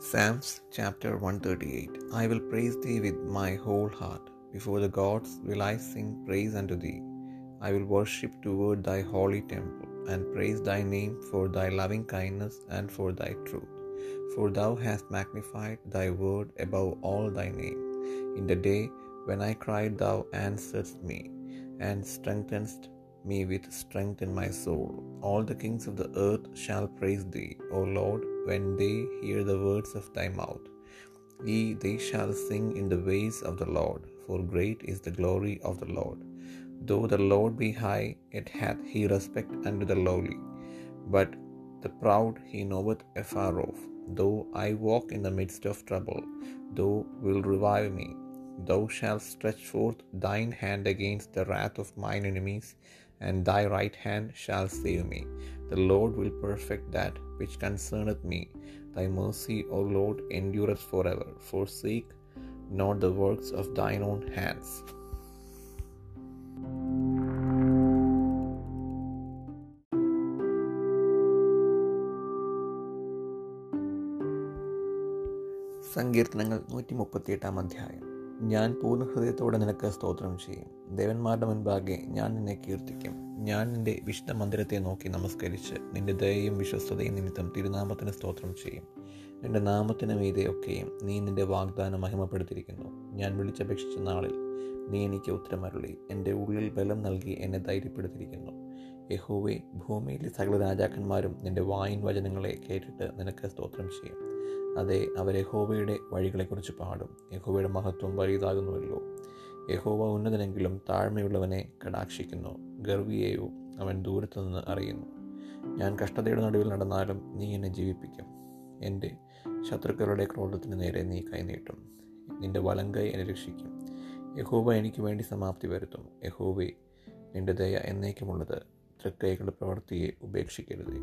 Psalms chapter 138 I will praise thee with my whole heart. Before the gods will I sing praise unto thee. I will worship toward thy holy temple, and praise thy name for thy loving kindness and for thy truth. For thou hast magnified thy word above all thy name. In the day when I cried, thou answeredst me, and strengthenedst me with strength in my soul. All the kings of the earth shall praise thee, O Lord, when they hear the words of thy mouth. Ye, they shall sing in the ways of the Lord, for great is the glory of the Lord. Though the Lord be high, yet hath he respect unto the lowly, but the proud he knoweth afar off. Though I walk in the midst of trouble, thou wilt revive me. Thou shalt stretch forth thine hand against the wrath of mine enemies, and thy right hand shall save me. The Lord will perfect that which concerneth me. Thy mercy, O Lord, endureth forever. Forsake not the works of thine own hands. സങ്കീർത്തനങ്ങൾ നൂറ്റി മുപ്പത്തിയെട്ടാം അധ്യായം ഞാൻ പൂർണ ഹൃദയത്തോടെ നിനക്ക് സ്തോത്രം ചെയ്യും. ദേവന്മാരുടെ മുൻപാകെ ഞാൻ നിന്നെ കീർത്തിക്കും. ഞാൻ നിന്റെ വിശുദ്ധ മന്ദിരത്തെ നോക്കി നമസ്കരിച്ച് നിന്റെ ദയയും വിശ്വസ്തതയും നിമിത്തം തിരുനാമത്തിന് സ്തോത്രം ചെയ്യും. നിന്റെ നാമത്തിന് മീതെയൊക്കെയും നീ നിന്റെ വാഗ്ദാനം മഹിമപ്പെടുത്തിയിരിക്കുന്നു. ഞാൻ വിളിച്ചപേക്ഷിച്ച നാളിൽ നീ എനിക്ക് ഉത്തരമരുളി. എന്റെ ഉള്ളിൽ ബലം നൽകി എന്നെ ധൈര്യപ്പെടുത്തിയിരിക്കുന്നു. യഹോവെ ഭൂമിയിലെ സകല രാജാക്കന്മാരും നിന്റെ വായിൻ വചനങ്ങളെ കേട്ടിട്ട് നിനക്ക് സ്തോത്രം ചെയ്യും. അതെ അവർ യഹോവയുടെ വഴികളെക്കുറിച്ച് പാടും. യഹോവയുടെ മഹത്വം വലുതാകുന്നുവല്ലോ. യഹോവ ഉന്നതനെങ്കിലും താഴ്മയുള്ളവനെ കടാക്ഷിക്കുന്നു. ഗർവിയെയോ അവൻ ദൂരത്തു നിന്ന് അറിയുന്നു. ഞാൻ കഷ്ടതയുടെ നടുവിൽ നടന്നാലും നീ എന്നെ ജീവിപ്പിക്കും. എന്റെ ശത്രുക്കളുടെ ക്രോധത്തിന് നേരെ നീ കൈനീട്ടും. നിന്റെ വലങ്കൈ എന്നെ രക്ഷിക്കും. യഹോബ എനിക്ക് വേണ്ടി സമാപ്തി വരുത്തും. യഹോവെ നിന്റെ ദയ എന്നേക്കുമുള്ളത് തൃക്കൈകളുടെ പ്രവൃത്തിയെ ഉപേക്ഷിക്കരുതേ.